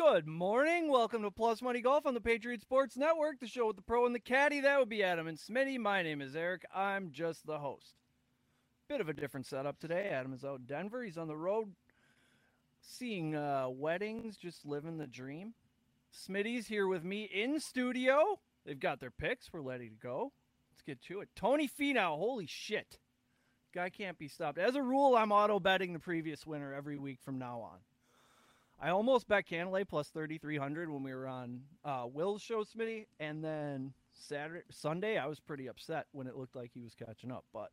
Good morning. Welcome to Plus Money Golf on the Patriot Sports Network, the show with the pro and the caddy. That would be Adam and Smitty. My name is Eric. I'm just the host. Bit of a different setup today. Adam is out Denver. He's on the road seeing uh, weddings, just living the dream. Smitty's here with me in studio. They've got their picks. We're ready to go. Let's get to it. Tony Finau, holy shit. Guy can't be stopped. As a rule, I'm auto betting the previous winner every week from now on. I almost bet Cantlay plus 3,300 when we were on uh, Will's show, Smitty. And then Saturday, Sunday, I was pretty upset when it looked like he was catching up. But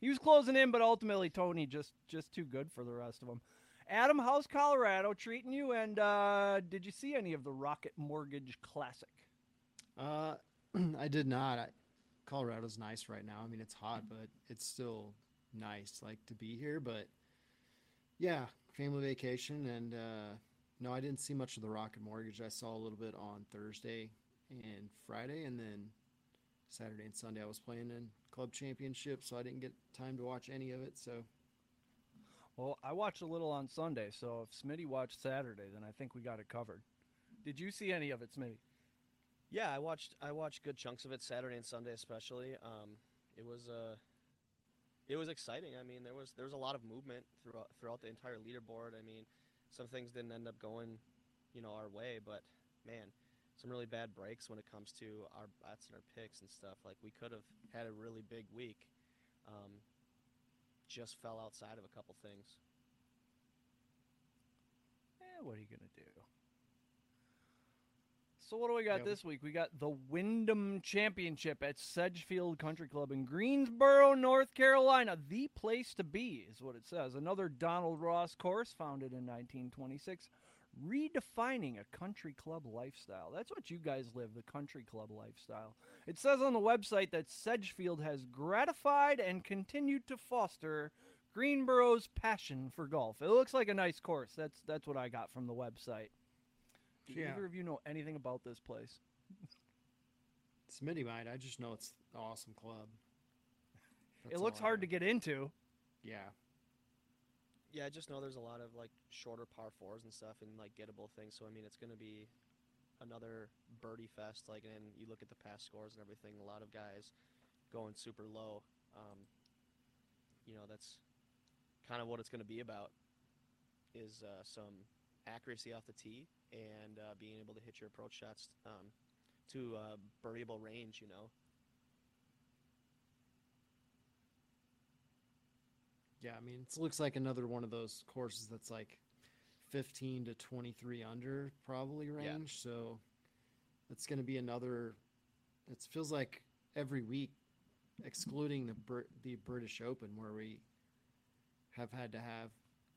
he was closing in, but ultimately Tony just just too good for the rest of them. Adam, how's Colorado treating you? And uh, did you see any of the Rocket Mortgage Classic? Uh, I did not. I, Colorado's nice right now. I mean, it's hot, but it's still nice, like to be here. But yeah, family vacation, and uh, no, I didn't see much of the Rocket Mortgage. I saw a little bit on Thursday and Friday, and then Saturday and Sunday I was playing in club championship, so I didn't get time to watch any of it. So Well, I watched a little on Sunday, so if Smitty watched Saturday, then I think we got it covered. Did you see any of it, Smitty? Yeah, I watched I watched good chunks of it Saturday and Sunday especially. Um, it was uh, it was exciting. I mean, there was there was a lot of movement throughout throughout the entire leaderboard. I mean, some things didn't end up going, you know, our way, but man, some really bad breaks when it comes to our bets and our picks and stuff. Like we could have had a really big week, um, just fell outside of a couple things. Eh, what are you gonna do? So what do we got this week? We got the Wyndham Championship at Sedgefield Country Club in Greensboro, North Carolina. The place to be is what it says. Another Donald Ross course founded in 1926, redefining a country club lifestyle. That's what you guys live, the country club lifestyle. It says on the website that Sedgefield has gratified and continued to foster Greensboro's passion for golf. It looks like a nice course. That's that's what I got from the website. Do Yeah. either of you know anything about this place? Smitty might. I just know it's an awesome club. it looks hard to get into. Yeah, Yeah, I just know there's a lot of like shorter par fours and stuff and like gettable things. So I mean, it's gonna be another birdie fest. Like, and you look at the past scores and everything. A lot of guys going super low. Um, you know, that's kind of what it's gonna be about. Is uh, some accuracy off the tee and uh, being able to hit your approach shots um, to uh, birdieable range. You know. yeah. I mean, it looks like another one of those courses that's like 15 to 23 under probably range. So it's going to be another. It feels like every week, excluding the the British Open, where we have had to have,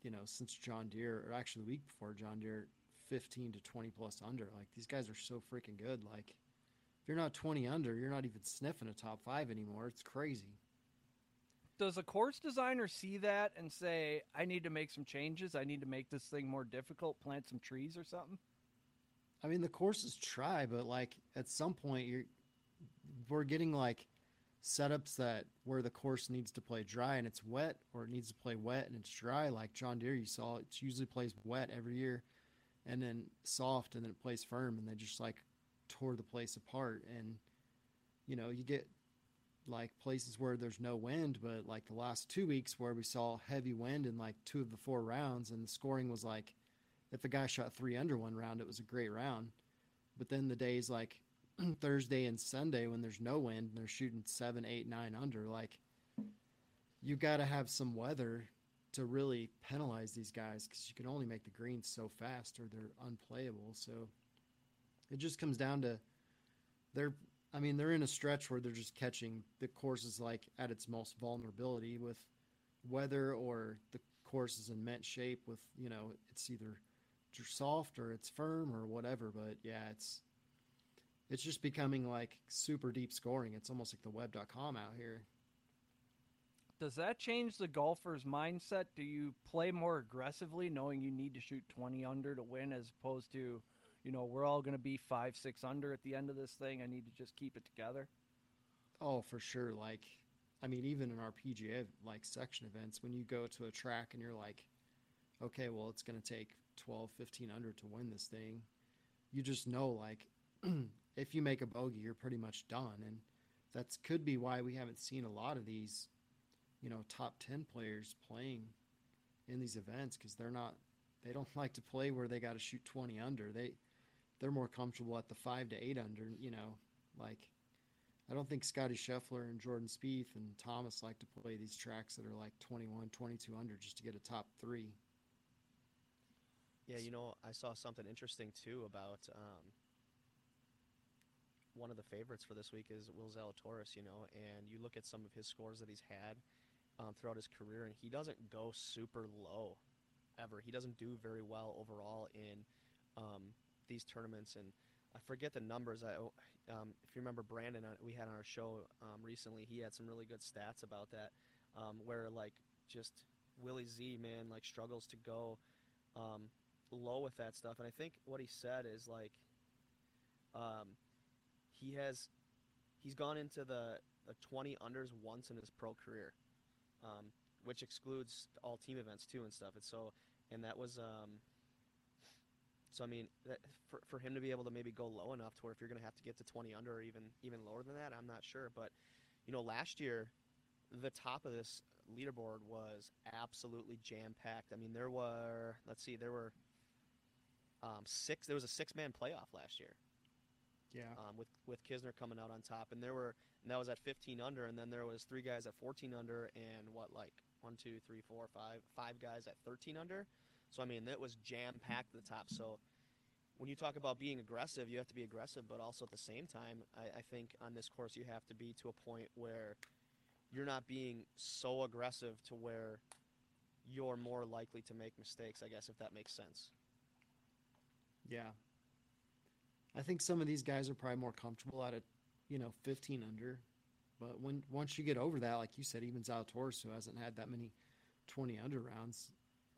you know, since John Deere, or actually the week before John Deere, 15 to 20 plus under. Like these guys are so freaking good. Like if you're not 20 under, you're not even sniffing a top five anymore. It's crazy. Does a course designer see that and say, "I need to make some changes. I need to make this thing more difficult. Plant some trees or something"? I mean, the courses try, but like at some point, you're we're getting like setups that where the course needs to play dry and it's wet, or it needs to play wet and it's dry. Like John Deere, you saw it usually plays wet every year, and then soft, and then it plays firm, and they just like tore the place apart. And you know, you get like places where there's no wind, but like the last two weeks where we saw heavy wind in like two of the four rounds, and the scoring was like if a guy shot three under one round, it was a great round. But then the days like Thursday and Sunday when there's no wind and they're shooting seven, eight, nine under, like you got to have some weather to really penalize these guys because you can only make the greens so fast or they're unplayable. So it just comes down to they're. I mean, they're in a stretch where they're just catching the courses like at its most vulnerability with weather or the course is in mint shape with you know it's either soft or it's firm or whatever. But yeah, it's it's just becoming like super deep scoring. It's almost like the web.com out here. Does that change the golfer's mindset? Do you play more aggressively, knowing you need to shoot 20 under to win, as opposed to, you know, we're all going to be five, six under at the end of this thing. I need to just keep it together. Oh, for sure. Like, I mean, even in our PGA like section events, when you go to a track and you're like, okay, well, it's going to take 12, 15 under to win this thing. You just know, like, if you make a bogey, you're pretty much done. And that's could be why we haven't seen a lot of these, you know, top 10 players playing in these events because they're not, they don't like to play where they got to shoot 20 under. They, they're more comfortable at the five to eight under, you know, like I don't think Scotty Scheffler and Jordan Spieth and Thomas like to play these tracks that are like 21, 22 under just to get a top three. Yeah, you know, I saw something interesting too about um, one of the favorites for this week is Will Zalatoris. You know, and you look at some of his scores that he's had um, throughout his career, and he doesn't go super low ever. He doesn't do very well overall in um, these tournaments, and I forget the numbers. I um, if you remember Brandon, uh, we had on our show um, recently, he had some really good stats about that, um, where like just Willie Z man like struggles to go um, low with that stuff, and I think what he said is like um, he has he's gone into the, the 20 unders once in his pro career, um, which excludes all team events too and stuff. And so and that was so I mean, that, for, for him to be able to maybe go low enough to where if you're going to have to get to 20 under or even even lower than that, I'm not sure. But you know, last year, the top of this leaderboard was absolutely jam packed. I mean, there were let's see, there were um, six. There was a six man playoff last year. Yeah. Um, with with Kisner coming out on top, and there were and that was at 15 under, and then there was three guys at 14 under, and what like one, two, three, four, five, five guys at 13 under. So I mean, it was jam packed at the top. So when you talk about being aggressive, you have to be aggressive, but also at the same time, I, I, think on this course you have to be to a point where you're not being so aggressive to where you're more likely to make mistakes. I guess if that makes sense. Yeah. I think some of these guys are probably more comfortable at a, you know, 15 under. But when once you get over that, like you said, even Zalatoris, who hasn't had that many 20 under rounds,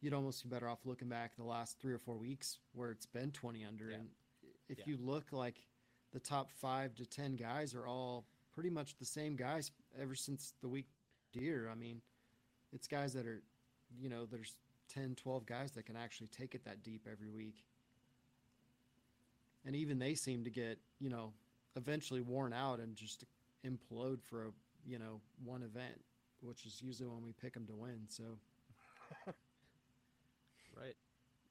you'd almost be better off looking back the last three or four weeks where it's been 20 under. Yeah. And if Yeah. you look like the top five to 10 guys are all pretty much the same guys ever since the week Deere. I mean, it's guys that are, you know, there's 10, 12 guys that can actually take it that deep every week. And even they seem to get, you know, eventually worn out and just implode for a, you know, one event, which is usually when we pick them to win. So, Right.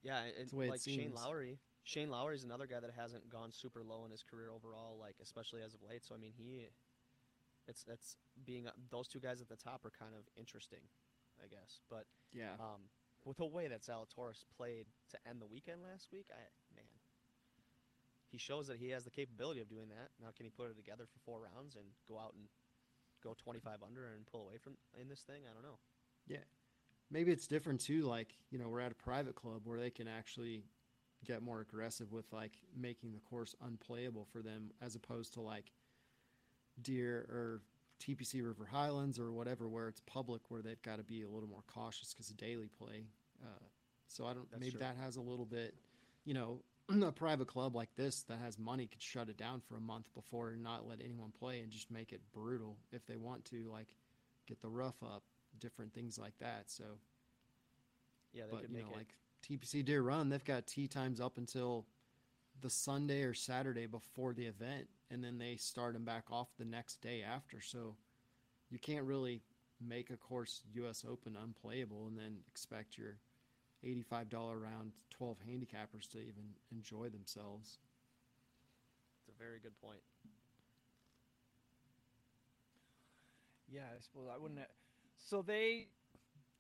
Yeah, and the way it like Shane. Lowry. Shane Lowry is another guy that hasn't gone super low in his career overall, like especially as of late. So I mean, he, it's it's being uh, those two guys at the top are kind of interesting, I guess. But yeah. um, with the way that Zalatoris played to end the weekend last week, I he shows that he has the capability of doing that. Now, can he put it together for four rounds and go out and go 25 under and pull away from in this thing? I don't know. Yeah, maybe it's different too like you know we're at a private club where they can actually get more aggressive with like making the course unplayable for them as opposed to like Deere or tpc river highlands or whatever where it's public where they've got to be a little more cautious because of daily play uh, so i don't That's maybe true. that has a little bit you know a private club like this that has money could shut it down for a month before and not let anyone play and just make it brutal if they want to like get the rough up different things like that so Yeah, they but could you make know, it. like TPC Deere Run, they've got tee times up until the Sunday or Saturday before the event, and then they start them back off the next day after. So you can't really make a course U.S. Open unplayable and then expect your eighty-five dollar round twelve handicappers to even enjoy themselves. It's a very good point. Yeah, I suppose I wouldn't. ha- So they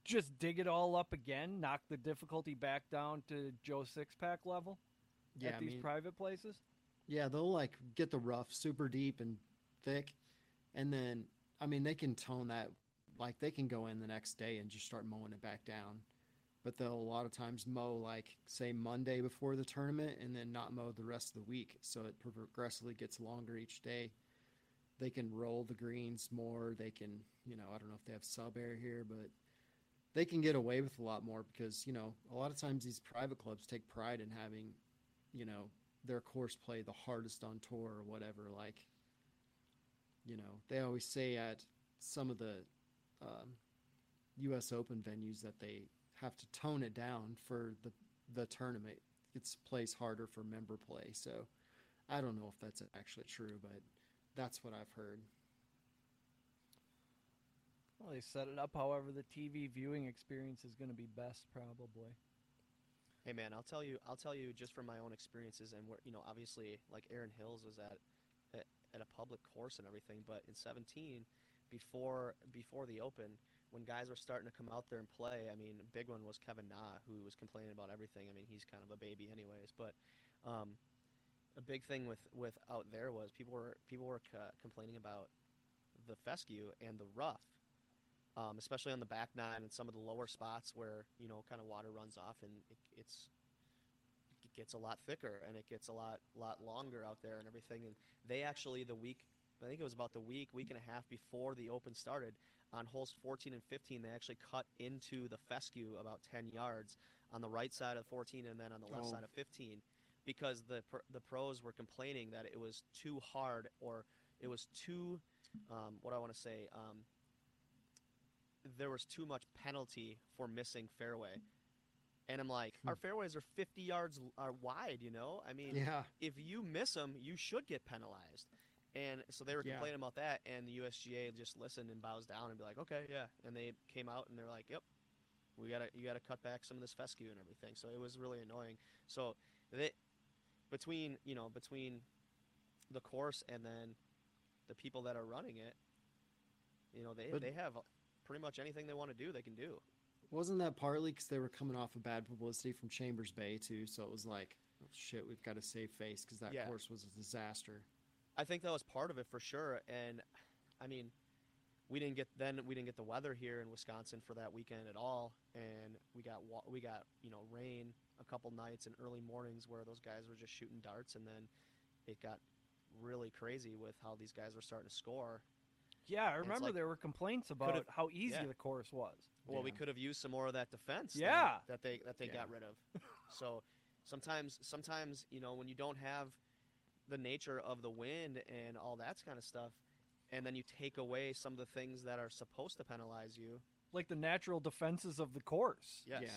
just dig it all up again, knock the difficulty back down to Joe six pack level Yeah, at I these mean, private places. Yeah, they'll like get the rough super deep and thick, and then I mean they can tone that like they can go in the next day and just start mowing it back down, but they'll a lot of times mow like say Monday before the tournament and then not mow the rest of the week, so it progressively gets longer each day. They can roll the greens more. They can you know I don't know if they have sub air here, but they can get away with a lot more because you know a lot of times these private clubs take pride in having you know their course play the hardest on tour or whatever like you know they always say at some of the um, us open venues that they have to tone it down for the the tournament It's plays harder for member play. So I don't know if that's actually true, but that's what I've heard. Well, they set it up however the TV viewing experience is going to be best, probably. Hey man, I'll tell you, I'll tell you just from my own experiences, and where you know, obviously, like Erin Hills was at, at at a public course and everything, but in 17, before before the Open, when guys were starting to come out there and play, I mean, a big one was Kevin Na, who was complaining about everything. I mean, he's kind of a baby anyways, but um, a big thing with with out there was people were people were uh, complaining about the fescue and the rough. Um, especially on the back nine and some of the lower spots where you know kind of water runs off and it, it's it gets a lot thicker and it gets a lot lot longer out there and everything and they actually the week I think it was about the week week and a half before the open started on holes 14 and 15 they actually cut into the fescue about 10 yards on the right side of 14 and then on the left Oh. side of 15 because the the pros were complaining that it was too hard or it was too um, what I want to say um, there was too much penalty for missing fairway. And I'm like, Hmm. our fairways are 50 yards are wide, you know? I mean, Yeah. if you miss them, you should get penalized. And so they were Yeah. complaining about that, and the USGA just listened and bows down and be like, okay, yeah. And they came out and they're like, yep, we gotta you gotta cut back some of this fescue and everything. So it was really annoying. So they between you know between the course and then the people that are running it, you know they But- they have pretty much anything they want to do, they can do. Wasn't that partly because they were coming off of bad publicity from Chambers Bay too? So it was like, oh, shit, we've got to save face because that Yeah. course was a disaster. I think that was part of it for sure. And I mean, we didn't get then we didn't get the weather here in Wisconsin for that weekend at all, and we got we got you know rain a couple nights and early mornings where those guys were just shooting darts, and then it got really crazy with how these guys were starting to score. Yeah, I remember like- there were complaints about how easy yeah. the course was. Well, we could have used some more of that defense. then Yeah. that they that they Yeah. got rid of. so sometimes sometimes you know when you don't have the nature of the wind and all that kind of stuff, and then you take away some of the things that are supposed to penalize you. Like the natural defenses of the course. Yes. Yeah.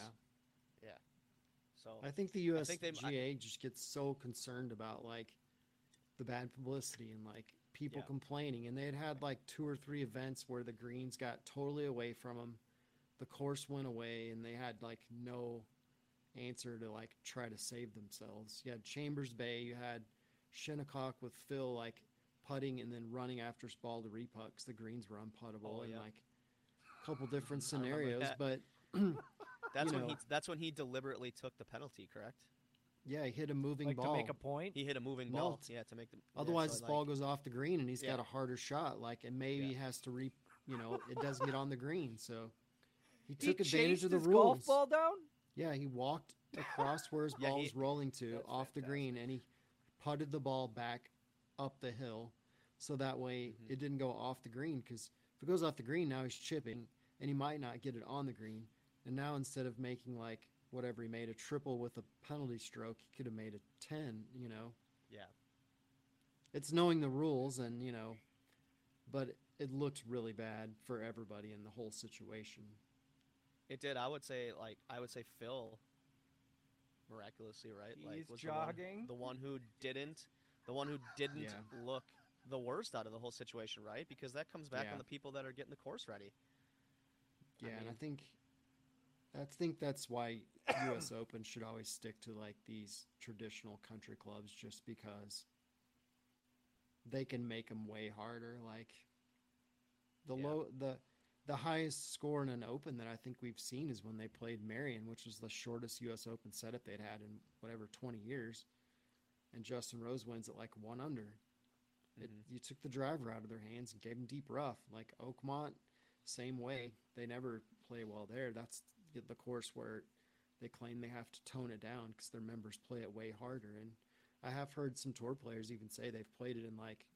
Yeah. So I think the I think they- USGA just gets so concerned about like the bad publicity and like people Yeah. complaining, and they had had like two or three events where the greens got totally away from them, the course went away, and they had like no answer to like try to save themselves. You had Chambers Bay, you had Shinnecock with Phil like putting and then running after his ball to reputt 'cause the greens were unputtable, Oh, and yeah. like a couple different scenarios, that. but. that's you when he that's when he deliberately took the penalty. Correct. Yeah, he hit a moving Like ball. to make a point. He hit a moving No, ball. t- Yeah, to make the. yeah, Otherwise, so, his like, ball goes off the green, and he's Yeah. got a harder shot. Like, and maybe he has to re, you know, it doesn't get on the green. So he He took advantage of the his rules. golf ball down. Yeah, he walked across where his Yeah, ball he- was rolling to That's off the green, and he putted the ball back up the hill, so that way Mhm. it didn't go off the green. Because if it goes off the green, now he's chipping, and he might not get it on the green. And now instead of making like whatever he made a triple with a penalty stroke, he could have made a ten. You know. Yeah. it's knowing the rules and you know but it looked really bad for everybody in the whole situation It did. I would say like I would say Phil. Miraculously, right? like He's was the one- The one, who didn't, the one who didn't Yeah. look the worst out of the whole situation, right? Because that comes back Yeah. on the people that are getting the course ready. I yeah and i think i think that's why us open should always stick to like these traditional country clubs just because they can make them way harder like the Yeah. low the the highest score in an open that i think we've seen is when they played Merion which was the shortest us open setup they'd had in whatever 20 years and justin rose wins at like one under It, Mhm. you took the driver out of their hands and gave them deep rough. Like Oakmont, same way. They never play well there. That's the- the course where they claim they have to tone it down because their members play it way harder. And I have heard some tour players even say they've played it in like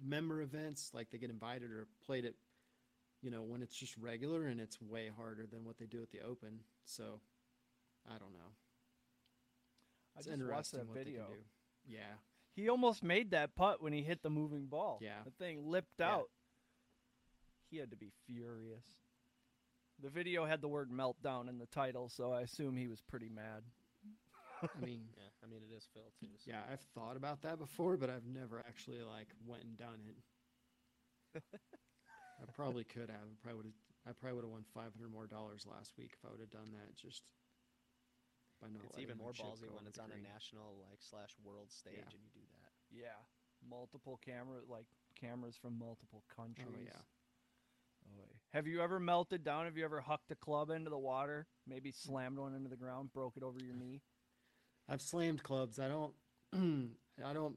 member events, like they get invited or played it, you know, when it's just regular and it's way harder than what they do at the Open. So I don't know. I It's just watched interesting that what they video. do. Yeah. He almost made that putt when he hit the moving ball. Yeah. The thing lipped Yeah. out. He had to be furious. The video had the word meltdown in the title, so I assume he was pretty mad. I mean, Yeah, I mean it is Phil too. So. yeah, I've thought about that before, but I've never actually like went and done it. I probably could have. I probably would have. I probably would have won five hundred more dollars last week if I would have done that. Just by not. It's even more ballsy when it's the on a national like slash world stage Yeah. and you do that. Yeah, multiple camera like cameras from multiple countries. Oh yeah. Oh, yeah. Have you ever melted down? Have you ever hucked a club into the water? Maybe slammed one into the ground, broke it over your knee? I've slammed clubs. I don't. I don't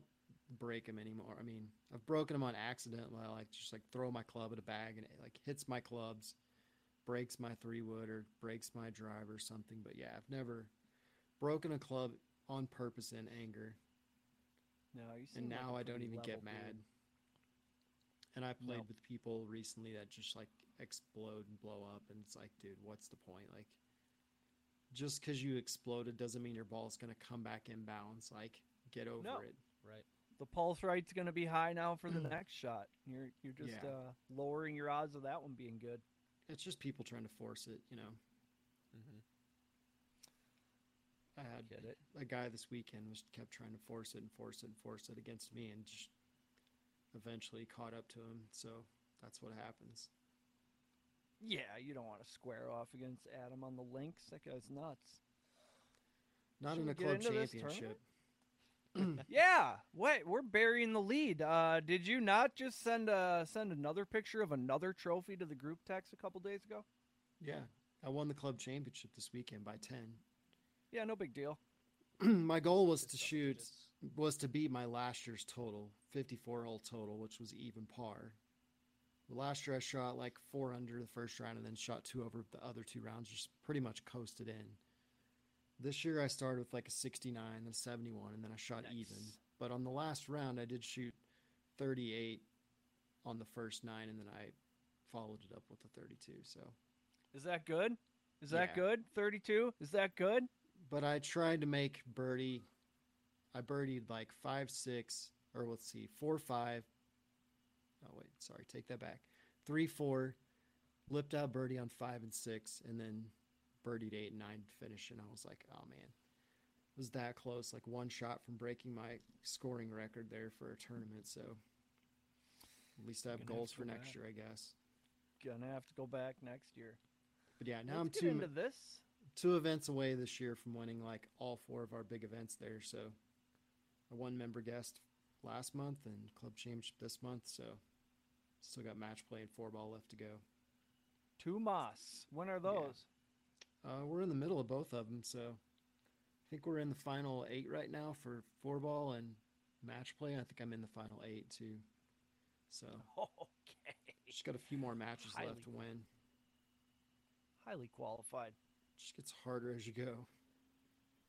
break them anymore. I mean, I've broken them on accident. I like just like throw my club at a bag and it like hits my clubs, breaks my three wood or breaks my drive or something. But yeah, I've never broken a club on purpose in anger. No, you and like now I don't even get mad. dude. And I played No. with people recently that just like explode and blow up, and it's like, dude, what's the point? Like, just because you exploded doesn't mean your ball's gonna come back in bounds. Like, get over No. it. Right. The pulse rate's going to be high now for the next shot. You're you're just Yeah. uh, lowering your odds of that one being good. It's just people trying to force it, you know. Mm-hmm. I had Get it? a guy this weekend was kept trying to force it and force it and force it against me, and just eventually caught up to him. So that's what happens. Yeah, you don't want to square off against Adam on the links. That guy's nuts. Not Should in we a club championship. yeah, wait, we're burying the lead. Uh, did you not just send uh send another picture of another trophy to the group text a couple days ago? Yeah, I won the club championship this weekend by ten. Yeah, no big deal. my goal was to shoot just- was to beat my last year's total, 54 hole total, which was even par. Last year I shot like four under the first round and then shot two over the other two rounds, just pretty much coasted in. This year I started with like a 69 then 71, and then I shot even. But on the last round I did shoot 38 on the first nine, and then I followed it up with a 32. So, Is that good? Is that Yeah. good? 32? Is that good? but I tried to make birdie. I birdied like five six, or let's see, four five. Oh wait, sorry, take that back. Three four, lipped out birdie on five and six, and then birdied eight and nine finish. And I was like, oh man, it was that close, like one shot from breaking my scoring record there for a tournament. So at least I have Gonna have goals for next back. year, I guess. Gonna have to go back next year. But yeah, now Let's I'm two into this. two events away this year from winning like all four of our big events there. So a one member guest last month and club championship this month. So still got match play and four ball left to go. Two Moss. When are those? Uh, we're in the middle of both of them. So I think we're in the final eight right now for four ball and match play. I think I'm in the final eight too. So Okay. just got a few more matches Highly left to win. Highly qualified. Just gets harder as you go.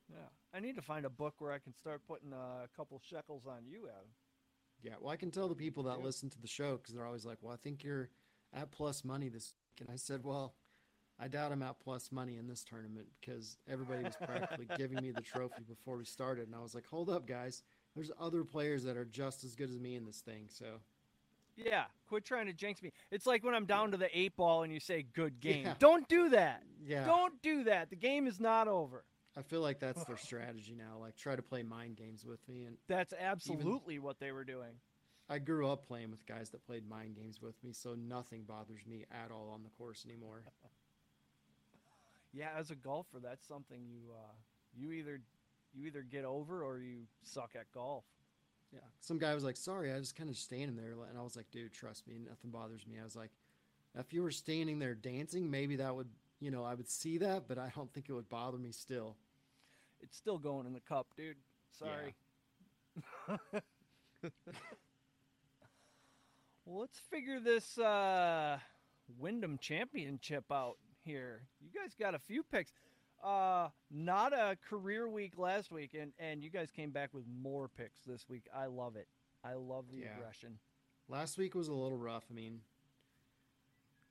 Yeah. I need to find a book where I can start putting uh, a couple shekels on you, Adam. Yeah, well, I can tell the people that Yeah. listen to the show because they're always like, "Well, I think you're at plus money this week," and I said, "Well, I doubt I'm at plus money in this tournament because everybody was practically giving me the trophy before we started, and I was like, hold up, guys, there's other players that are just as good as me in this thing, so Yeah, quit trying to jinx me. It's like when I'm down to the eight ball and you say good game. Yeah. Don't do that. yeah, Don't do that. The game is not over. I feel like that's their strategy now, like try to play mind games with me, and That's absolutely what they were doing. I grew up playing with guys that played mind games with me, so nothing bothers me at all on the course anymore. Yeah, as a golfer, that's something you uh, you either you either get over or you suck at golf. Yeah. Some guy was like, sorry, I was kind of standing there. And I was like, dude, trust me, nothing bothers me. I was like, if you were standing there dancing, maybe that would, you know, I would see that, but I don't think it would bother me still. It's still going in the cup, dude. Sorry. well, let's figure this uh, Wyndham Championship out here. You guys got a few picks. Uh, not a career week last week, and, and you guys came back with more picks this week. I love it. I love the Yeah. aggression. Last week was a little rough. I mean,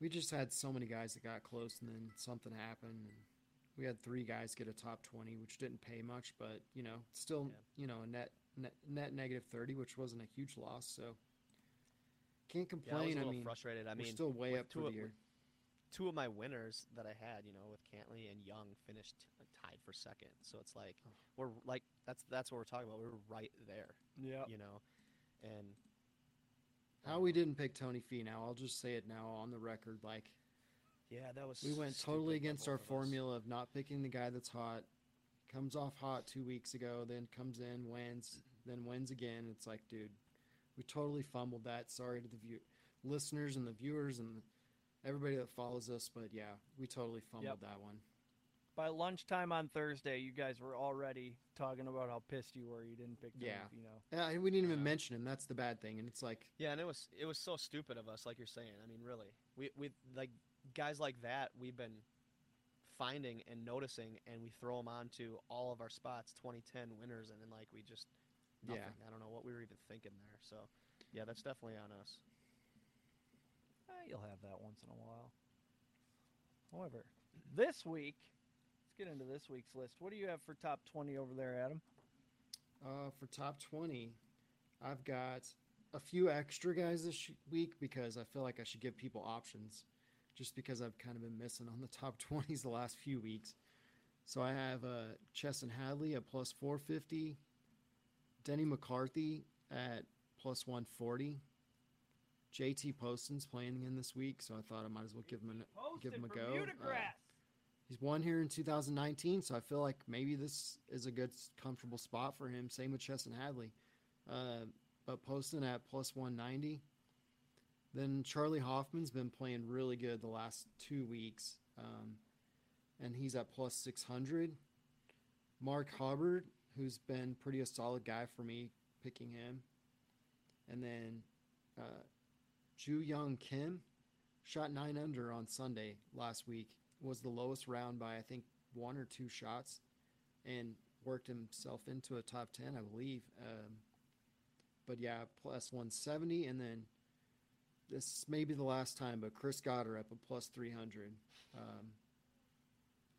we just had so many guys that got close and then something happened. And we had three guys get a top 20, which didn't pay much, but, you know, still, you know, a net, net, net negative 30, which wasn't a huge loss. So can't Yeah, I was complain. a I little mean, frustrated. I mean, still way up to the year. With two of my winners that I had, you know, with Cantlay and Young finished like, tied for second. So it's like Oh. we're like that's that's what we're talking about. We're right there, Yeah. you know, and How we didn't pick Tony Finau, I'll just say it now on the record. Like yeah, that was we went totally against our of formula of not picking the guy that's hot. Comes off hot two weeks ago, then comes in, wins, then wins again. It's like, dude, we totally fumbled that. Sorry to the view listeners and the viewers and everybody that follows us, but yeah, we totally fumbled that one. By lunchtime on Thursday, you guys were already talking about how pissed you were you didn't pick Tony Yeah. Finau. Yeah, we didn't even Yeah. mention him. That's the bad thing. And it's like, Yeah, and it was it was so stupid of us, like you're saying. I mean, really, we we like guys like that we've been finding and noticing, and we throw them onto all of our spots, 2010 winners, and then like we just nothing. Yeah. I don't know what we were even thinking there. So, yeah, that's definitely on us. Eh, you'll have that once in a while. However, this week, let's get into this week's list. What do you have for top 20 over there, Adam? Uh, for top 20, I've got a few extra guys this week because I feel like I should give people options just because I've kind of been missing on the top 20s the last few weeks. So I have uh, Chesson Hadley at plus 450, Denny McCarthy at plus 140. JT Poston's playing again this week, so I thought I might as well give him a, give him a go. Uh, He's won here in 2019, so I feel like maybe this is a good, comfortable spot for him. Same with Chesson Hadley. Uh, but Poston at plus 190. Then Charley Hoffman's been playing really good the last two weeks, um, and he's at plus 600. Mark Hubbard, who's been pretty a solid guy for me, picking him. And then uh, Joohyung Kim shot nine under on Sunday last week was the lowest round by I think one or two shots, and worked himself into a top ten, I believe. Um, but yeah, plus one seventy, and then this may be the last time, but Chris Gotterup up a plus three hundred. Um,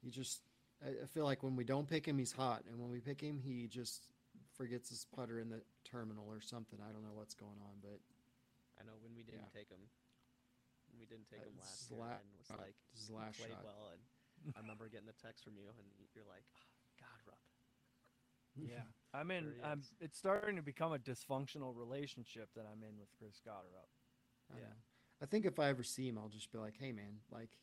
he just, I, I feel like when we don't pick him, he's hot, and when we pick him, he just forgets his putter in the terminal or something. I don't know what's going on, but I know when we didn't Yeah. take him, we didn't take Uh, him last is year, and was uh, like this is the played shot. well, and I remember getting the text from you, and you're like, oh, Gotterup. Yeah. I'm in. I'm. It's starting to become a dysfunctional relationship that I'm in with Chris Gotterup. I Yeah. know. I think if I ever see him, I'll just be like, "Hey, man, like,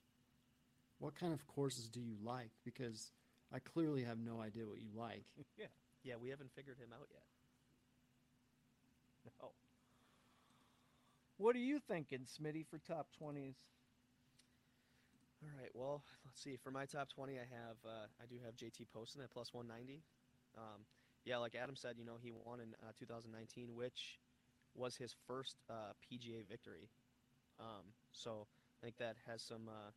what kind of courses do you like?" Because I clearly have no idea what you like. Yeah, yeah, we haven't figured him out yet. No. What are you thinking, Smitty, for top 20s? All right. Well, let's see. For my top 20, I have uh, I do have JT Poston at plus 190. Um, yeah, like Adam said, you know, he won in uh, 2019, which was his first uh, PGA victory. Um, so I think that has some uh,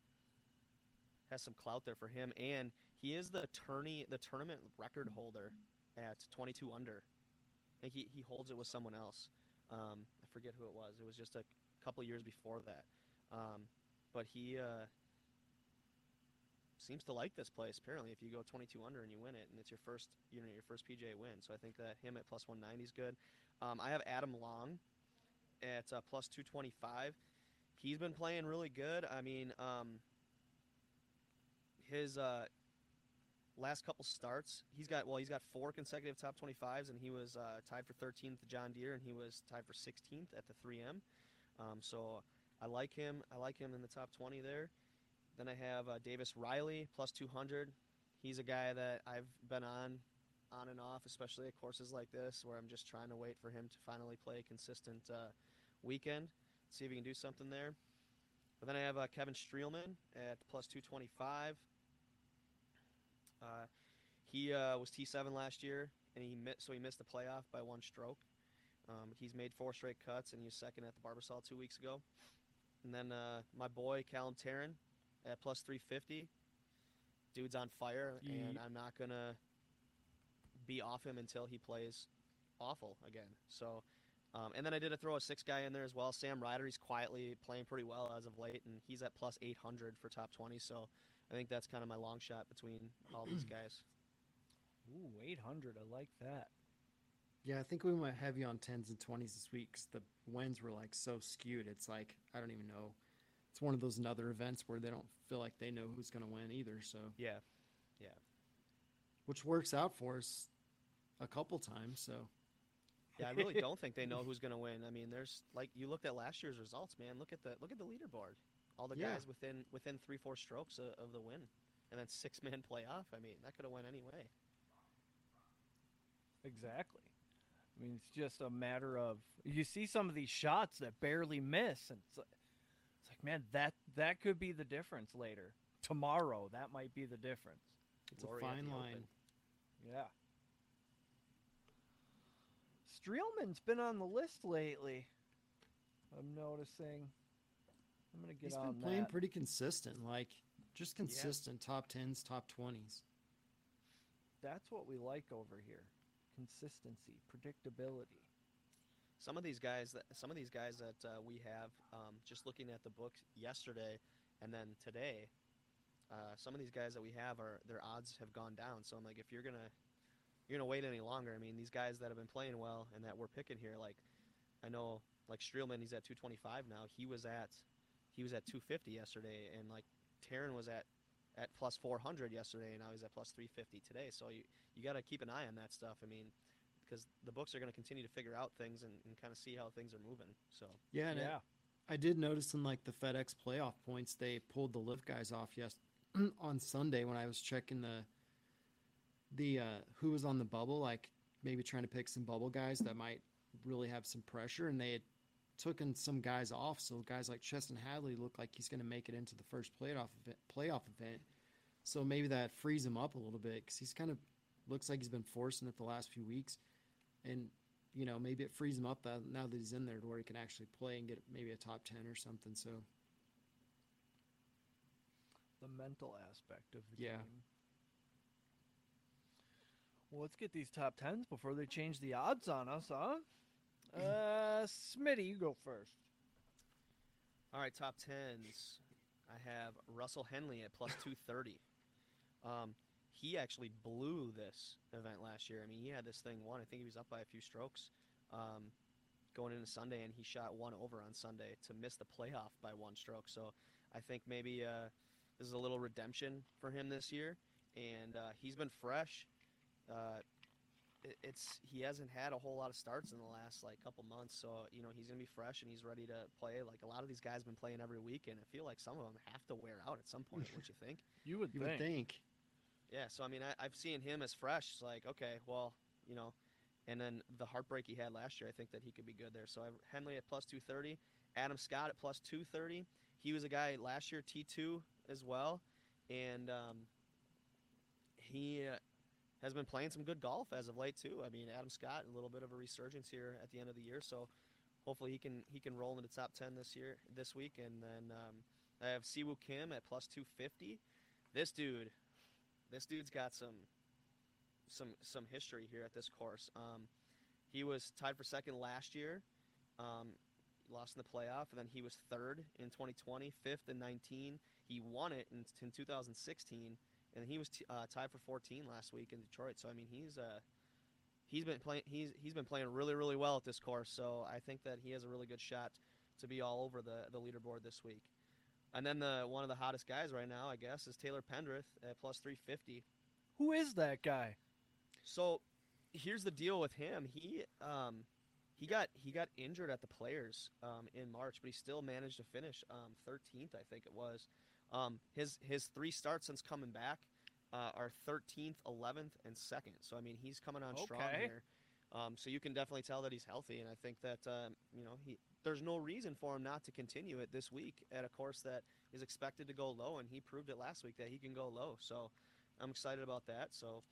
has some clout there for him, and he is the tourney the tournament record holder at 22 under. I think he, he holds it with someone else. Um, I forget who it was. It was just a couple years before that. Um, but he uh, seems to like this place. Apparently, if you go 22 under and you win it, and it's your first, you know, your first PGA win. So I think that him at plus 190 is good. Um, I have Adam Long at uh, plus 225. He's been playing really good. I mean, um, his uh, last couple starts, he's got well, he's got four consecutive top 25s, and he was uh, tied for 13th at John Deere, and he was tied for 16th at the 3M. Um, so I like him. I like him in the top 20 there. Then I have uh, Davis Riley plus 200. He's a guy that I've been on, on and off, especially at courses like this, where I'm just trying to wait for him to finally play a consistent uh, weekend, see if he can do something there. But then I have uh, Kevin Streelman at plus 225. Uh, he uh, was T7 last year, and he so he missed the playoff by one stroke. Um, he's made four straight cuts, and he was second at the Barbasol two weeks ago. And then uh, my boy Callum Tarren at plus 350. Dude's on fire, and I'm not gonna be off him until he plays awful again. So, um, and then I did a throw a six guy in there as well. Sam Ryder, he's quietly playing pretty well as of late, and he's at plus 800 for top 20. So, I think that's kind of my long shot between all these guys. Ooh, 800. I like that. Yeah, I think we might have you on tens and twenties this week because the wins were like so skewed. It's like I don't even know. it's one of those another events where they don't feel like they know who's going to win either. So, yeah. Yeah. which works out for us a couple times. So, Yeah, I really don't think they know who's going to win. I mean, there's like you looked at last year's results, man. Look at the look at the leaderboard. All the Yeah. guys within within three four strokes of, of the win, and then six man playoff. I mean, that could have went any way. Exactly. I mean, it's just a matter of you see some of these shots that barely miss, and it's like, it's like man, that that could be the difference later. Tomorrow, that might be the difference. it's Glory a fine line. Open. Yeah. Streelman's been on the list lately. I'm noticing. I'm gonna get He's on been playing that. pretty consistent, like just consistent top 10s, top 20s. That's what we like over here: consistency, predictability. Some of these guys that some of these guys that uh, we have, um, just looking at the book yesterday and then today, uh, some of these guys that we have are their odds have gone down. So I'm like, if you're gonna you're gonna wait any longer, I mean, these guys that have been playing well and that we're picking here, like I know like Streelman, he's at 225 now. He was at he was at 250 yesterday, and like Tarren was at at plus 400 yesterday, and now he's at plus 350 today. So you you got to keep an eye on that stuff. I mean, because the books are going to continue to figure out things and, and kind of see how things are moving. So Yeah, and I- yeah. I did notice in like the FedEx playoff points, they pulled the lift guys off yes on Sunday when I was checking the the uh, who was on the bubble, like maybe trying to pick some bubble guys that might really have some pressure, and they had taken some guys off. So guys like Chesson Hadley look like he's going to make it into the first playoff event, playoff event. So maybe that frees him up a little bit because he's kind of looks like he's been forcing it the last few weeks, and you know maybe it frees him up that, now that he's in there to where he can actually play and get maybe a top ten or something. So the mental aspect of the Yeah. game. Well, let's get these top tens before they change the odds on us, huh? Uh, Smitty, you go first. all right, top tens. I have Russell Henley at plus 230. Um, he actually blew this event last year. I mean, he had this thing won. I think he was up by a few strokes um, going into Sunday, and he shot one over on Sunday to miss the playoff by one stroke. So I think maybe uh, this is a little redemption for him this year, and uh, he's been fresh. Uh, it's he hasn't had a whole lot of starts in the last like couple months, so you know he's gonna be fresh and he's ready to play. Like a lot of these guys been playing every week, and I feel like some of them have to wear out at some point. what you think? You would you think. would think. Yeah, so I mean, I, I've seen him as fresh. It's like, okay, well, you know, and then the heartbreak he had last year, I think that he could be good there. So I Henley at plus 230, Adam Scott at plus 230. He was a guy last year T2 as well, and um, he uh, has been playing some good golf as of late too. I mean, Adam Scott a little bit of a resurgence here at the end of the year, so hopefully he can he can roll into top 10 this year this week. And then um, I have Siwoo Kim at plus 250. This dude, this dude's got some some some history here at this course. Um, he was tied for second last year, um, lost in the playoff, and then he was third in 2020, fifth in 19. He won it in, in 2016, and he was t- uh, tied for 14 last week in Detroit. So I mean, he's uh, he's been playing he's he's been playing really really well at this course. So I think that he has a really good shot to be all over the the leaderboard this week. And then the one of the hottest guys right now, I guess, is Taylor Pendrith at plus 350. Who is that guy? So here's the deal with him. He um, he got he got injured at the Players um, in March, but he still managed to finish um, 13th, I think it was. Um, his his three starts since coming back uh, are 13th, 11th, and second. So I mean, he's coming on strong here. Um, so you can definitely tell that he's healthy, and I think that um, you know he there's no reason for him not to continue it this week at a course that is expected to go low, and he proved it last week that he can go low. So I'm excited about that. So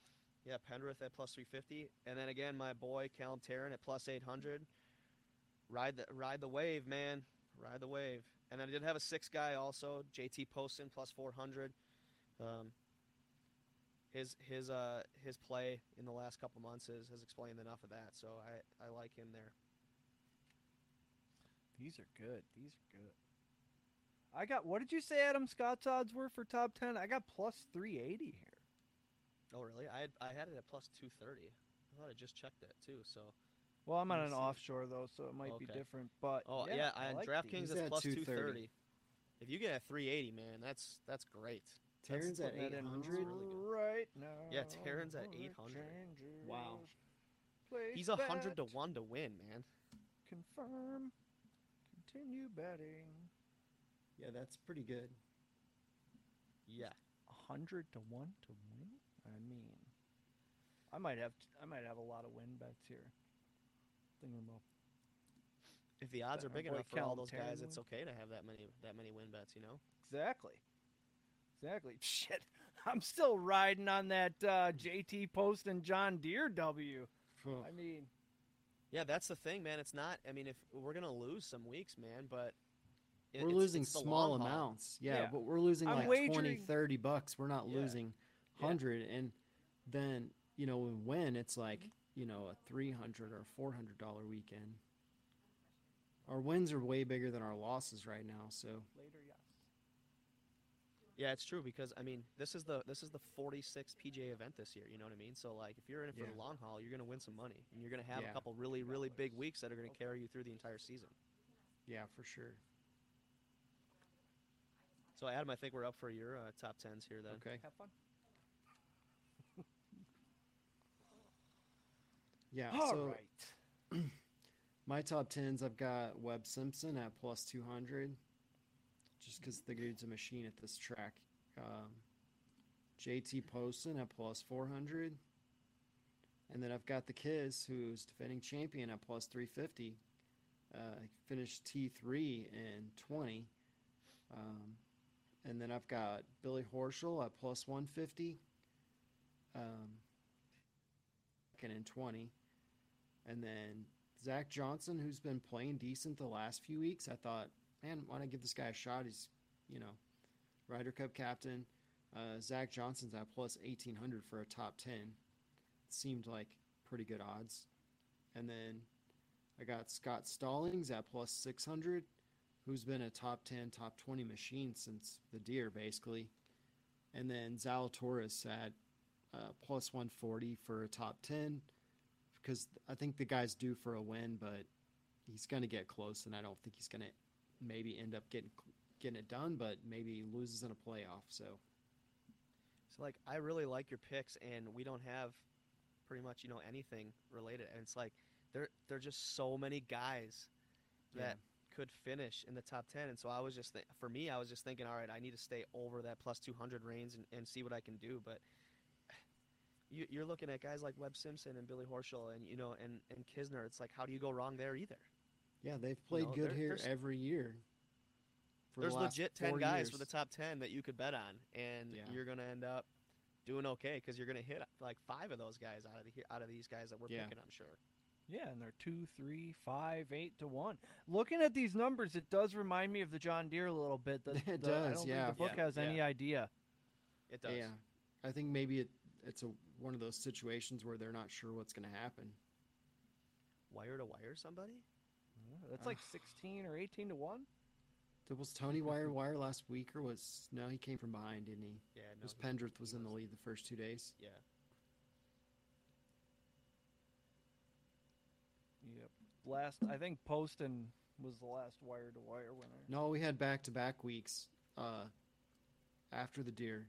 yeah, Pendrith at plus 350, and then again my boy Callum Tarren at plus 800. Ride the ride the wave, man, ride the wave. And then I did have a six guy also, JT Poston plus 400. Um, his his uh his play in the last couple months has, has explained enough of that, so I I like him there. These are good. These are good. I got. What did you say Adam Scott's odds were for top ten? I got plus three eighty here. Oh really? I had, I had it at plus 230. I thought I just checked that too. So Well, I'm on an see. offshore though, so it might be Okay. different. But oh yeah, yeah, I I like DraftKings these. He's is at plus 230. 230. If you get a 380, man, that's that's great. Tarren's at Putting that in 800. really good. right now. Yeah, Tarren's at 800. Wow. Place He's a hundred to one to win, man. Confirm. Continue betting. Yeah, that's pretty good. Yeah. A hundred to one to win. I mean, I might have I might have a lot of win bets here. Thinking about If the odds Bet are big enough for all those guys, Tarrant it's okay to have that many that many win bets, you know. exactly, exactly. Shit, I'm still riding on that uh, JT Poston John Deere W. I mean, Yeah, that's the thing, man. It's not. I mean, if we're gonna lose some weeks, man, but it- we're it's- losing it's small amounts. Yeah, Yeah. but we're losing I'm like 20, 30 bucks. We're not Yeah. losing Yeah. 100 and then, you know, when we win, it's like, you know, a 300 or 400 dollar weekend. Our wins are way bigger than our losses right now, so later, yes. Yeah, it's true because I mean, this is the this is the 46th PGA event this year. You know what I mean? So like, if you're in it for Yeah. the long haul, you're gonna win some money, and you're gonna have Yeah. a couple really really big weeks that are gonna carry you through the entire season. yeah, for sure. So Adam, I think we're up for your uh, top tens here then. Okay. Have fun. Yeah, All so right. my top 10s, I've got Webb Simpson at plus 200 just because the dude's a machine at this track. Um, JT Poston at plus 400. And then I've got the Kiz, who's defending champion at plus 350. Uh, finished T3 in 20. Um, and then I've got Billy Horschel at plus 150. Um, second in 20. And then Zach Johnson, who's been playing decent the last few weeks, I thought, man, why not give this guy a shot? He's, you know, Ryder Cup captain. Uh, Zach Johnson's at plus 1800 for a top 10. seemed like pretty good odds. And then I got Scott Stallings at plus 600, who's been a top 10, top 20 machine since the Deere, basically. And then Zalatoris at uh, plus 140 for a top 10 because I think the guy's due for a win, but he's going to get close, and I don't think he's going to maybe end up getting getting it done, but maybe loses in a playoff. So So like, I really like your picks, and we don't have pretty much you know anything related, and it's like there there are just so many guys that could finish in the top 10 and so i was just th- for me i was just thinking all right i need to stay over that plus 200 range and, and see what i can do but you, you're looking at guys like webb simpson and billy horschel and you know and, and kisner it's like how do you go wrong there either yeah, they've played know, good here every year. for the there's last legit 10 four guys for the top 10 that you could bet on and Yeah. you're going to end up doing okay because you're going to hit like five of those guys out of the out of these guys that we're Yeah. picking i'm sure Yeah, and they're two, three, five, eight to one. Looking at these numbers, it does remind me of the John Deere a little bit. The, It the- I does, don't yeah. Think the book Yeah, has any idea. it does Yeah, I think maybe it, it's a one of those situations where they're not sure what's going to happen. wire to wire somebody Yeah, That's like sixteen or eighteen to one. Did- Was Tony wire wire last week or was no? He came from behind, didn't he? yeah no, was Pendrith was he in the lead the first two days. yeah Yep. Last, I think Poston was the last wire to wire winner. No, we had back to back weeks uh, after the Deere.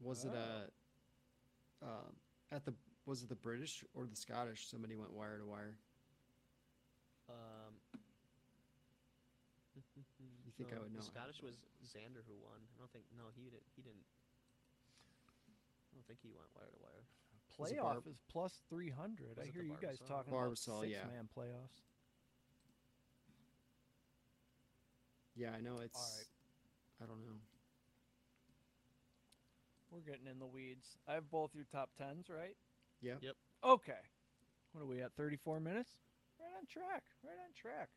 Was it uh, um at the was it the British or the Scottish? Somebody went wire to wire. Um, You think I would know The. Scottish was Xander who won. I don't think. No, he didn't. He didn't. I don't think he went wire to wire. Playoff is plus three hundred. I hear you guys talking Barbasol, about six yeah. man playoffs. Yeah, I know it's. right. I don't know. We're getting in the weeds. I have both your top tens, right? Yep. Yep. Okay. What are we at? Thirty-four minutes. Right on track. Right on track.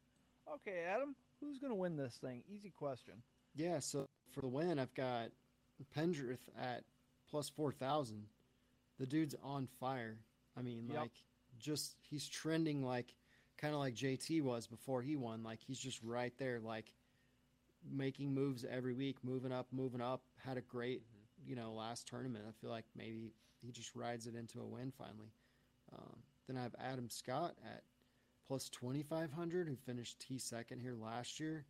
Okay, Adam. Who's gonna win this thing? Easy question. Yeah, so for the win, I've got Pendrith at plus 4,000. The dude's on fire. I mean, Yep. like, just, he's trending like, kind of like JT was before he won. Like, he's just right there, like, making moves every week, moving up, moving up. Had a great, mm-hmm. You know, last tournament. I feel like maybe he just rides it into a win finally. Um, then I have Adam Scott at plus 2,500, who finished T second here last year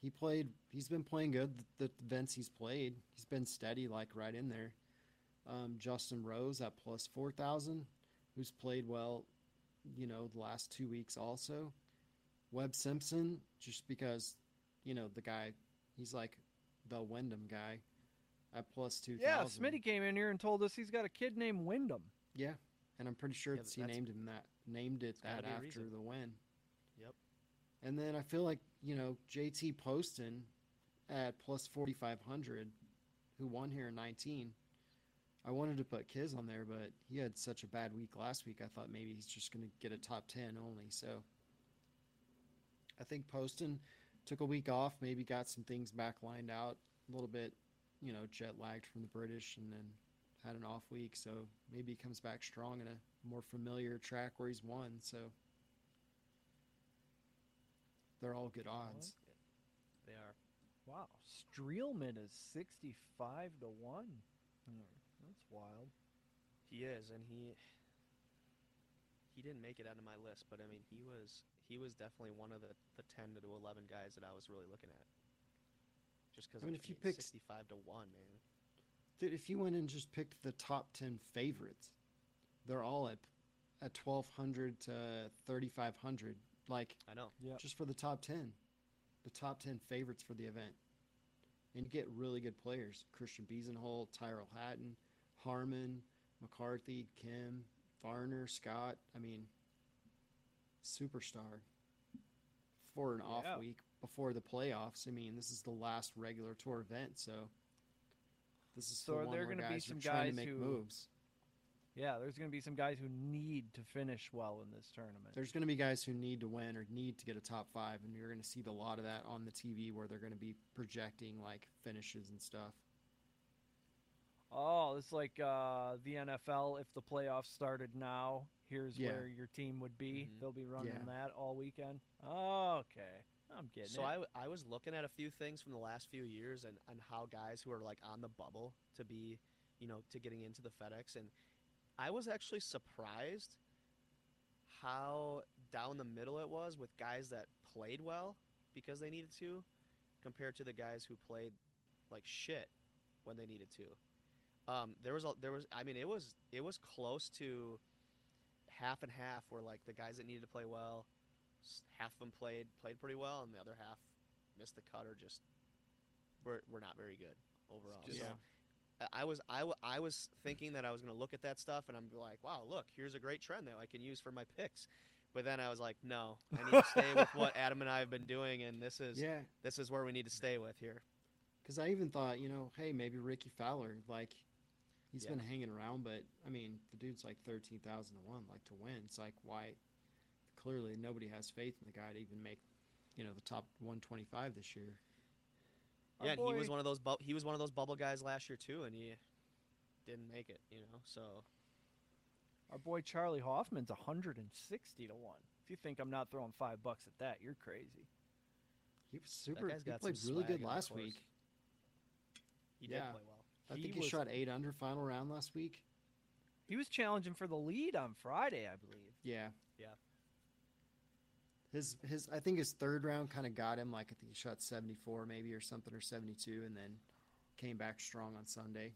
he played. He's been playing good. The, the events he's played, he's been steady, like right in there. Um, Justin Rose at plus four thousand, who's played well, you know, the last two weeks also. Webb Simpson, just because, you know, the guy, he's like the Wyndham guy at plus two Yeah, thousand. Smitty came in here and told us he's got a kid named Wyndham. Yeah, and I'm pretty sure Yeah, that he named him that. Named it that after the win. Yep. And then I feel like you know JT Poston at plus 4500, who won here in 19. I wanted to put Kiz on there, but he had such a bad week last week. I thought maybe he's just going to get a top 10 only. So I think Poston took a week off, maybe got some things back lined out a little bit, you know, jet lagged from the British and then had an off week. So maybe he comes back strong in a more familiar track where he's won. So they're all good odds. They are. Wow, Streelman is sixty-five to one. Hmm, that's wild. He is, and he he didn't make it out of my list, but I mean, he was he was definitely one of the, the ten to eleven guys that I was really looking at. Just because I mean, if you picked- sixty-five to one, man. Dude, if you went and just picked the top 10 favorites, they're all at at 1200 to 3500 like I know. Yeah. just for the top 10 the top 10 favorites for the event and you get really good players christiaan Bezuidenhout, tyrell hatton harman mccarthy kim varner scott i mean superstar for an off week before the playoffs i mean this is the last regular tour event so this is So the are there gonna be are some trying guys to make who- moves Yeah, there's going to be some guys who need to finish well in this tournament. There's going to be guys who need to win or need to get a top five, and you're going to see a lot of that on the TV where they're going to be projecting like finishes and stuff. Oh, it's like uh, the NFL. If the playoffs started now, here's Yeah. where your team would be. Mhm. They'll be running Yeah. that all weekend. Oh, okay, I'm getting So it. I, I was looking at a few things from the last few years and, and how guys who are like on the bubble to be, you know, to getting into the FedEx and I was actually surprised how down the middle it was with guys that played well because they needed to compared to the guys who played like shit when they needed to. Um, there was a, there was I mean it was it was close to half and half where like the guys that needed to play well half of them played played pretty well, and the other half missed the cut or just were were not very good overall. Just- So Yeah. I- I was I, w- I was thinking that I was going to look at that stuff and I'm like, wow, look, here's a great trend that I can use for my picks. But then I was like, no, I need to stay with what Adam and I have been doing, and this is Yeah, this is where we need to stay with here. because I even thought, you know, hey, maybe Rickie Fowler, like, he's Yeah. been hanging around, but I mean, the dude's like thirteen thousand to one, like to win. It's like why? Clearly, nobody has faith in the guy to even make, you know, the top one twenty five this year. Our yeah, and he was one of those bu- he was one of those bubble guys last year too, and he didn't make it. You know, so Our boy Charley Hoffman's 160 to one. If you think I'm not throwing five bucks at that, you're crazy. He was super. guy's He got played really good last week. he Yeah. play well. I He think he was- shot eight under final round last week. He was challenging for the lead on Friday, I believe. Yeah. Yeah. His his I think his third round kind of got him. Like I think he shot seventy four maybe or something or seventy two, and then came back strong on Sunday.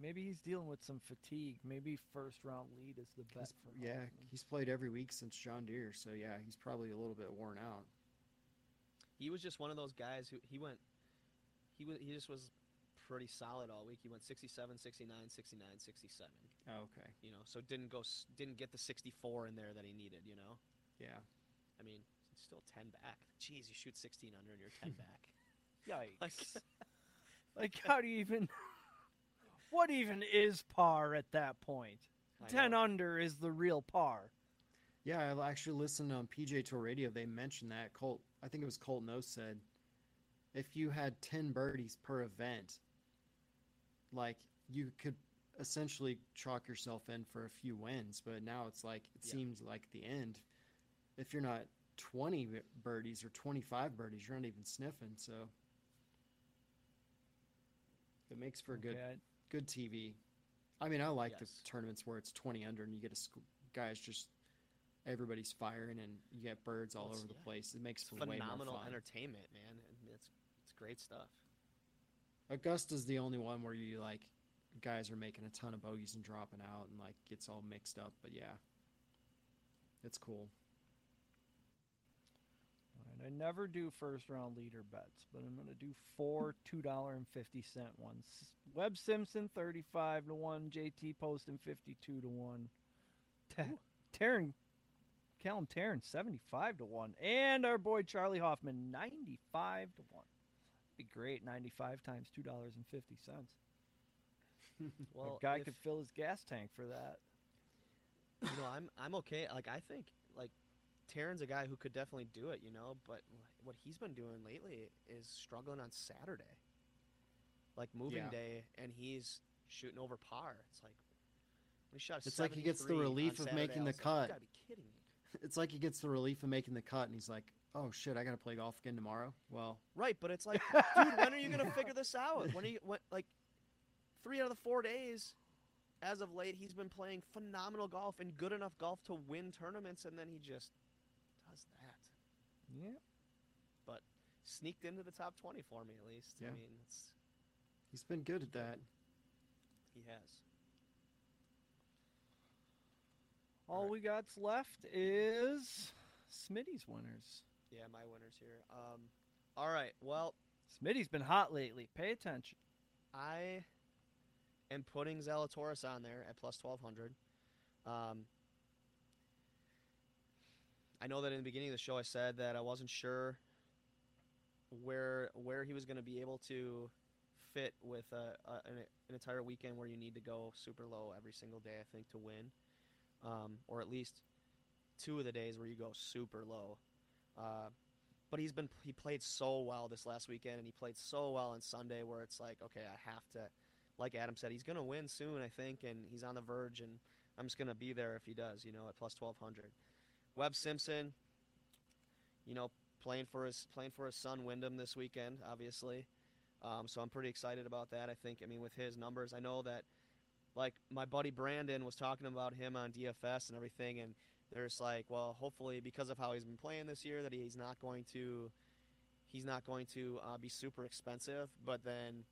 Maybe he's dealing with some fatigue. Maybe first round lead is the best. He's- for yeah, he's played every week since John Deere, so yeah, he's probably a little bit worn out. He was just one of those guys who he went he was he just was pretty solid all week. He went 67, 69, 69, 67. Oh, okay. You know, so didn't go didn't get the 64 in there that he needed, you know. Yeah. I mean, he's still 10 back. Jeez, you shoot 16 under and you're 10 back. Yikes. like, how do you even. What even is par at that point? I 10 know. under is the real par. Yeah, I actually listened on PGA Tour Radio. They mentioned that Colt. I think it was Colt Knost said, if you had ten birdies per event, like you could essentially chalk yourself in for a few wins. But now it's like it Yeah. seems like the end. If you're not twenty birdies or twenty-five birdies, you're not even sniffing. So it makes for good Okay, good TV. I mean, I like Yes. the tournaments where it's 20 under and you get a sc- guys just everybody's firing and you get birds all it's- over the yeah, place. It makes It's for way more phenomenal entertainment, man. It's it's great stuff. Augusta's the only one where you like guys are making a ton of bogeys and dropping out and like gets all mixed up. But yeah, it's cool. I never do first round leader bets, but I'm gonna do four two dollar and fifty cent ones. Webb Simpson thirty five to one, JT Poston fifty two to one, Ta- Tarren, Callum Tarren seventy five to one, and our boy Charley Hoffman ninety five to one. Be great, ninety five times two dollars and fifty cents. Well, a guy if- could fill his gas tank for that. you know, I'm I'm okay. Like I think like Tarren's a guy who could definitely do it, you know, but what he's been doing lately is struggling on Saturday. Like moving Yeah. day and he's shooting over par. It's like we shot It's like he gets the relief of Saturday. making the like, cut. You gotta be kidding me. It's like he gets the relief of making the cut, and he's like, "Oh shit, I gotta play golf again tomorrow." Well, Right, but it's like, dude, when are you gonna figure this out? When are you when like three out of the four days as of late he's been playing phenomenal golf and good enough golf to win tournaments and then he just. Yeah. But sneaked into the top 20 for me at least. Yeah. I mean, it's, he's been good at that. he has. All Alright. we got left is Smitty's winners. Yeah, my winners here. Um, all right. Well, Smitty's been hot lately. Pay attention. I am putting Zalatoris on there at plus 1200. Um, I know that in the beginning of the show I said that I wasn't sure where where he was going to be able to fit with a, a, an, an entire weekend where you need to go super low every single day, I think, to win, um, or at least two of the days where you go super low. Uh, but he's been he played so well this last weekend, and he played so well on Sunday, where it's like, okay, I have to, like Adam said, he's gonna win soon, I think, and he's on the verge, and I'm just gonna be there if he does, you know, at plus 1200. Webb Simpson, you know, playing for his playing for his son Wyndham this weekend, obviously. Um, so I'm pretty excited about that. I think, I mean, with his numbers, I know that, like my buddy Brandon was talking about him on DFS and everything, and there's like, well, hopefully because of how he's been playing this year, that he's not going to, he's not going to uh, be super expensive. But then,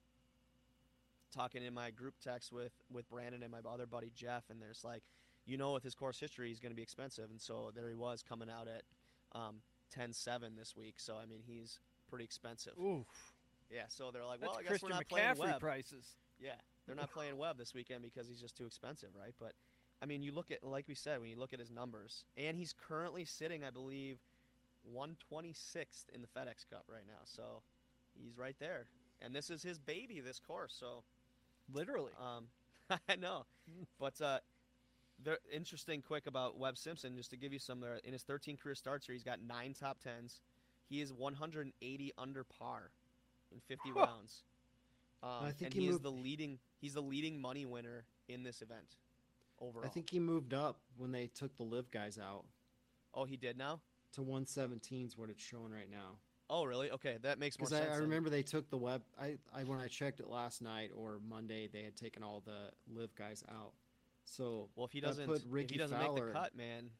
talking in my group text with with Brandon and my other buddy Jeff, and there's like, you know, with his course history, he's going to be expensive, and so there he was coming out at um, 10-7 this week. So I mean, he's pretty expensive. Oof. Yeah. So they're like, That's well, I guess Christian we're not playing McCaffrey Webb. prices. Yeah, they're not playing Webb this weekend because he's just too expensive, right? But I mean, you look at like we said when you look at his numbers, and he's currently sitting, I believe, 126th in the FedEx Cup right now. So he's right there, and this is his baby, this course. So Literally. um, I know, but uh, the interesting quick about Webb Simpson, just to give you some. Uh, in his 13 career starts here, he's got nine top tens. He is 180 under par in 50 Huh. rounds. Um, I think and he he is the leading. He's the leading money winner in this event overall. I think he moved up when they took the LIV guys out Oh, he did now. to 117 is what it's showing right now. Oh, really? Okay, that makes more I, sense. I then. remember they took the web. I, I when I checked it last night or Monday, they had taken all the LIV guys out. So Well, if he doesn't, put if Rickie he doesn't make Fowler- the cut, man.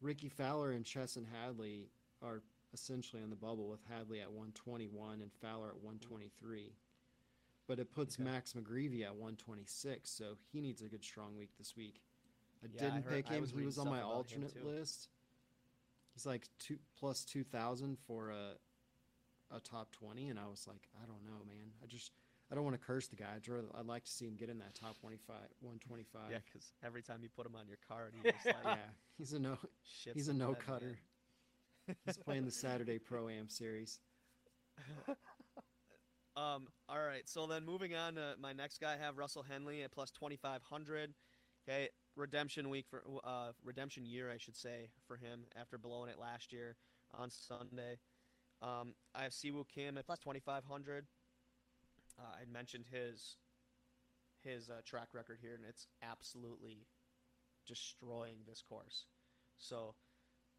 Rickie Fowler and Chesson Hadley are essentially on the bubble with Hadley at 121 and Fowler at 123. But it puts Okay. Max McGreevy at 126, so he needs a good strong week this week. I Yeah, didn't heard- pick him. was he was on my alternate list. He's like two plus 2,000 for a a top 20, and I was like, I don't know, man. I just I don't want to curse the guy. I'd, rather, I'd like to see him get in that top 25, 125. Yeah, because every time you put him on your card, he just like yeah. He's a no. He's a no cutter. He's playing the Saturday Pro Am series. Um, all right, so then moving on to my next guy, I have Russell Henley at plus 2,500. Okay, redemption week for uh, redemption year, I should say, for him after blowing it last year on Sunday. Um, I have Siwoo Kim at plus 2,500. Uh, I mentioned his his uh, track record here, and it's absolutely destroying this course. So,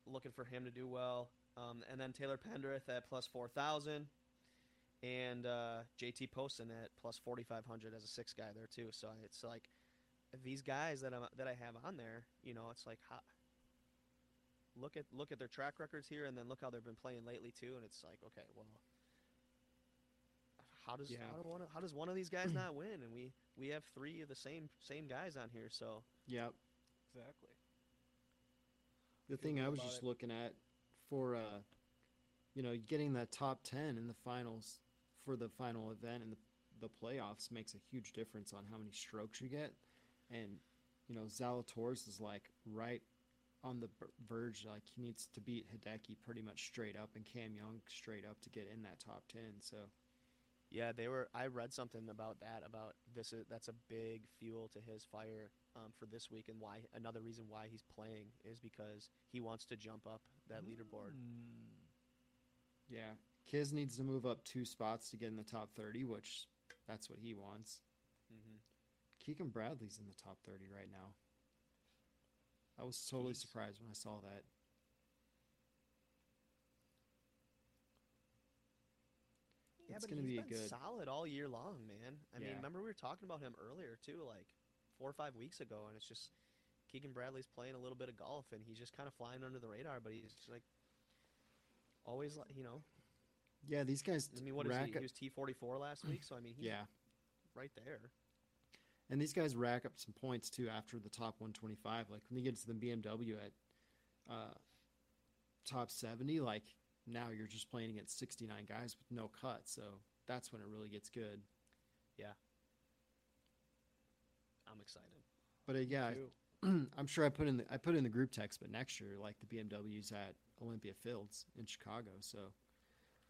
looking for him to do well. Um, and then Taylor Pendrith at plus 4,000 and uh, JT Poston at plus 4,500 as a six guy there too. So it's like these guys that I that I have on there, you know, it's like look at look at their track records here, and then look how they've been playing lately too, and it's like okay, well, how does Yeah. how, do one of, how does one of these guys not win? And we we have three of the same same guys on here, so Yep. Exactly. The Feel thing I was just it. looking at for uh you know, getting that top 10 in the finals for the final event and the, the playoffs makes a huge difference on how many strokes you get. And you know, Zalatoris is like right on the verge like he needs to beat Hideki pretty much straight up and Cam Young straight up to get in that top 10. So, yeah, they were. I read something about that about this. Is, that's a big fuel to his fire um, for this week, and why another reason why he's playing is because he wants to jump up that leaderboard. Mm. yeah, Kiz needs to move up two spots to get in the top 30, which that's what he wants. hmm Keegan Bradley's in the top 30 right now. I was totally Jeez. surprised when I saw that. Yeah, It's but gonna he's be been good- solid all year long, man. I mean, remember we were talking about him earlier too, like four or five weeks ago, and it's just Keegan Bradley's playing a little bit of golf, and he's just kind of flying under the radar, but he's just like always, you know. Yeah, these guys I mean, what is he? He was T forty four last week, so I mean, he's yeah, right there. and these guys rack up some points too after the top 125. Like when you get to the BMW at uh, top 70, like now you're just playing against 69 guys with no cut. So that's when it really gets good. Yeah. I'm excited. But uh, yeah, Too. I'm sure I put in the I put in the group text, but next year, like the BMW's at Olympia Fields in Chicago, so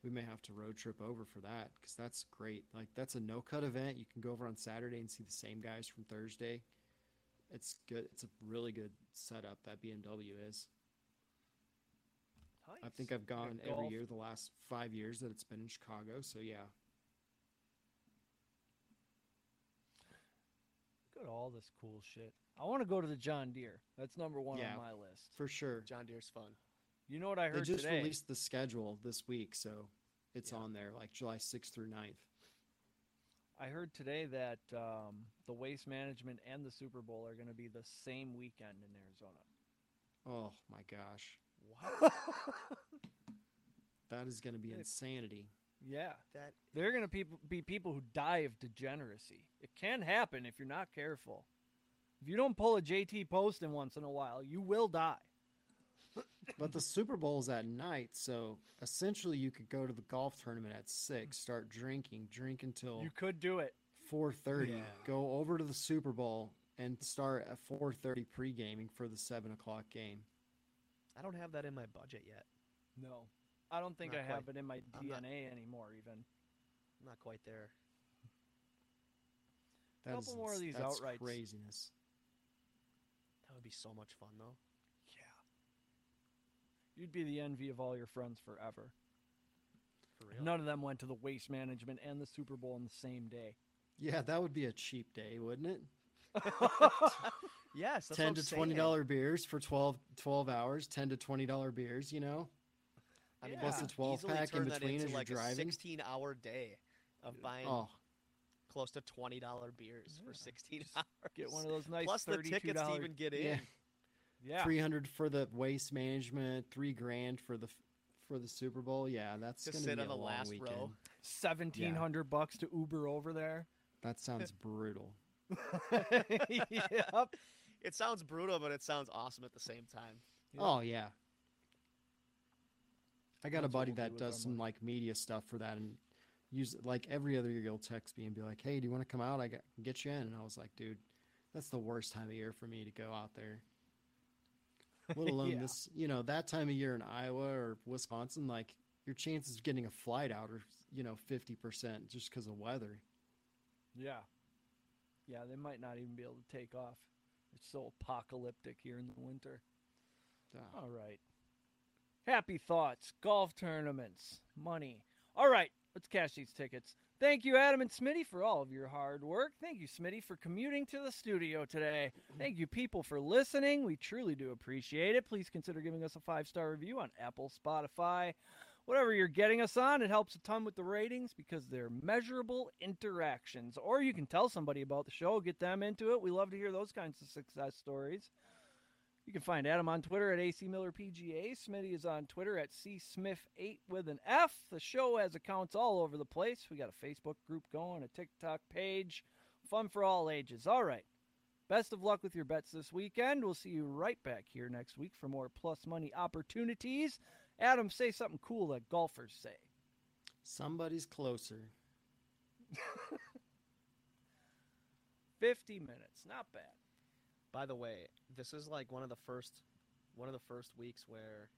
we may have to road trip over for that because that's great. Like that's a no cut event. You can go over on Saturday and see the same guys from Thursday. It's good. It's a really good setup that BMW is. I think I've gone every golf. year the last five years that it's been in Chicago. So yeah, Look at all this cool shit. I want to go to the John Deere. That's number one Yeah. on my list. for sure. John Deere's fun. You know what I heard? They just today? released the schedule this week, so it's Yeah. on there like July 6th through 9th. I heard today that um, the Waste Management and the Super Bowl are going to be the same weekend in Arizona. Oh my gosh. What? That is going to be insanity. yeah, that they're going to peop- be people who die of degeneracy. It can happen if you're not careful. If you don't pull a JT Poston once in a while, you will die. But the Super Bowl is at night, so essentially you could go to the golf tournament at six, mm. start drinking, drink until You could do it. four thirty, Yeah. go over to the Super Bowl and start at four thirty pre gaming for the seven o'clock game. I don't have that in my budget yet. No, I don't think Not I have quite. it in my I'm not- DNA anymore. Even I'm not quite there. That Couple is more of ins- these that's outrights. craziness. That would be so much fun though. yeah, you'd be the envy of all your friends forever. For real. None of them went to the Waste Management and the Super Bowl on the same day. Yeah, that would be a cheap day, wouldn't it? Yes, that's Ten to saying. twenty dollar beers for 12, 12 hours. Ten to twenty dollar beers, you know. I mean, Plus we the 12 easily pack in turn that between into as you're like driving. a 16 hour day of buying Oh, close to twenty dollar beers for 16 just hours. Get one of those nice Plus the thirty-two tickets to dollar. even get in. yeah. Yeah, three hundred for the waste management, three grand for the for the Super Bowl. Yeah, that's To gonna sit be on a the long last weekend. row. seventeen hundred bucks to Uber over there. That sounds brutal. yep. It sounds brutal, but it sounds awesome at the same time. Yeah. Oh yeah. I got a That's what buddy we'll that with does some money. like media stuff for that, and use like every other year he'll text me and be like, "Hey, do you want to come out? I got, get you in." And I was like, "Dude, that's the worst time of year for me to go out there." Let alone Yeah. this, you know, that time of year in Iowa or Wisconsin, like your chances of getting a flight out are, you know, fifty percent just because of weather. Yeah. Yeah, they might not even be able to take off. It's so apocalyptic here in the winter. Ah. All right. Happy thoughts, golf tournaments, money. All right, let's cash these tickets. Thank you, Adam and Smitty, for all of your hard work. Thank you, Smitty, for commuting to the studio today. Thank you, people, for listening. We truly do appreciate it. Please consider giving us a five star review on Apple, Spotify, whatever you're getting us on. It helps a ton with the ratings because they're measurable interactions. Or you can tell somebody about the show, get them into it. We love to hear those kinds of success stories. You can find Adam on Twitter at AC Miller PGA. Smitty is on Twitter at C Smith8 with an F. The show has accounts all over the place. We got a Facebook group going, a TikTok page. Fun for all ages. All right. Best of luck with your bets this weekend. We'll see you right back here next week for more plus money opportunities. Adam, say something cool that golfers say. Somebody's closer. 50 minutes. Not bad. By the way, this is like one of the first one of the first weeks where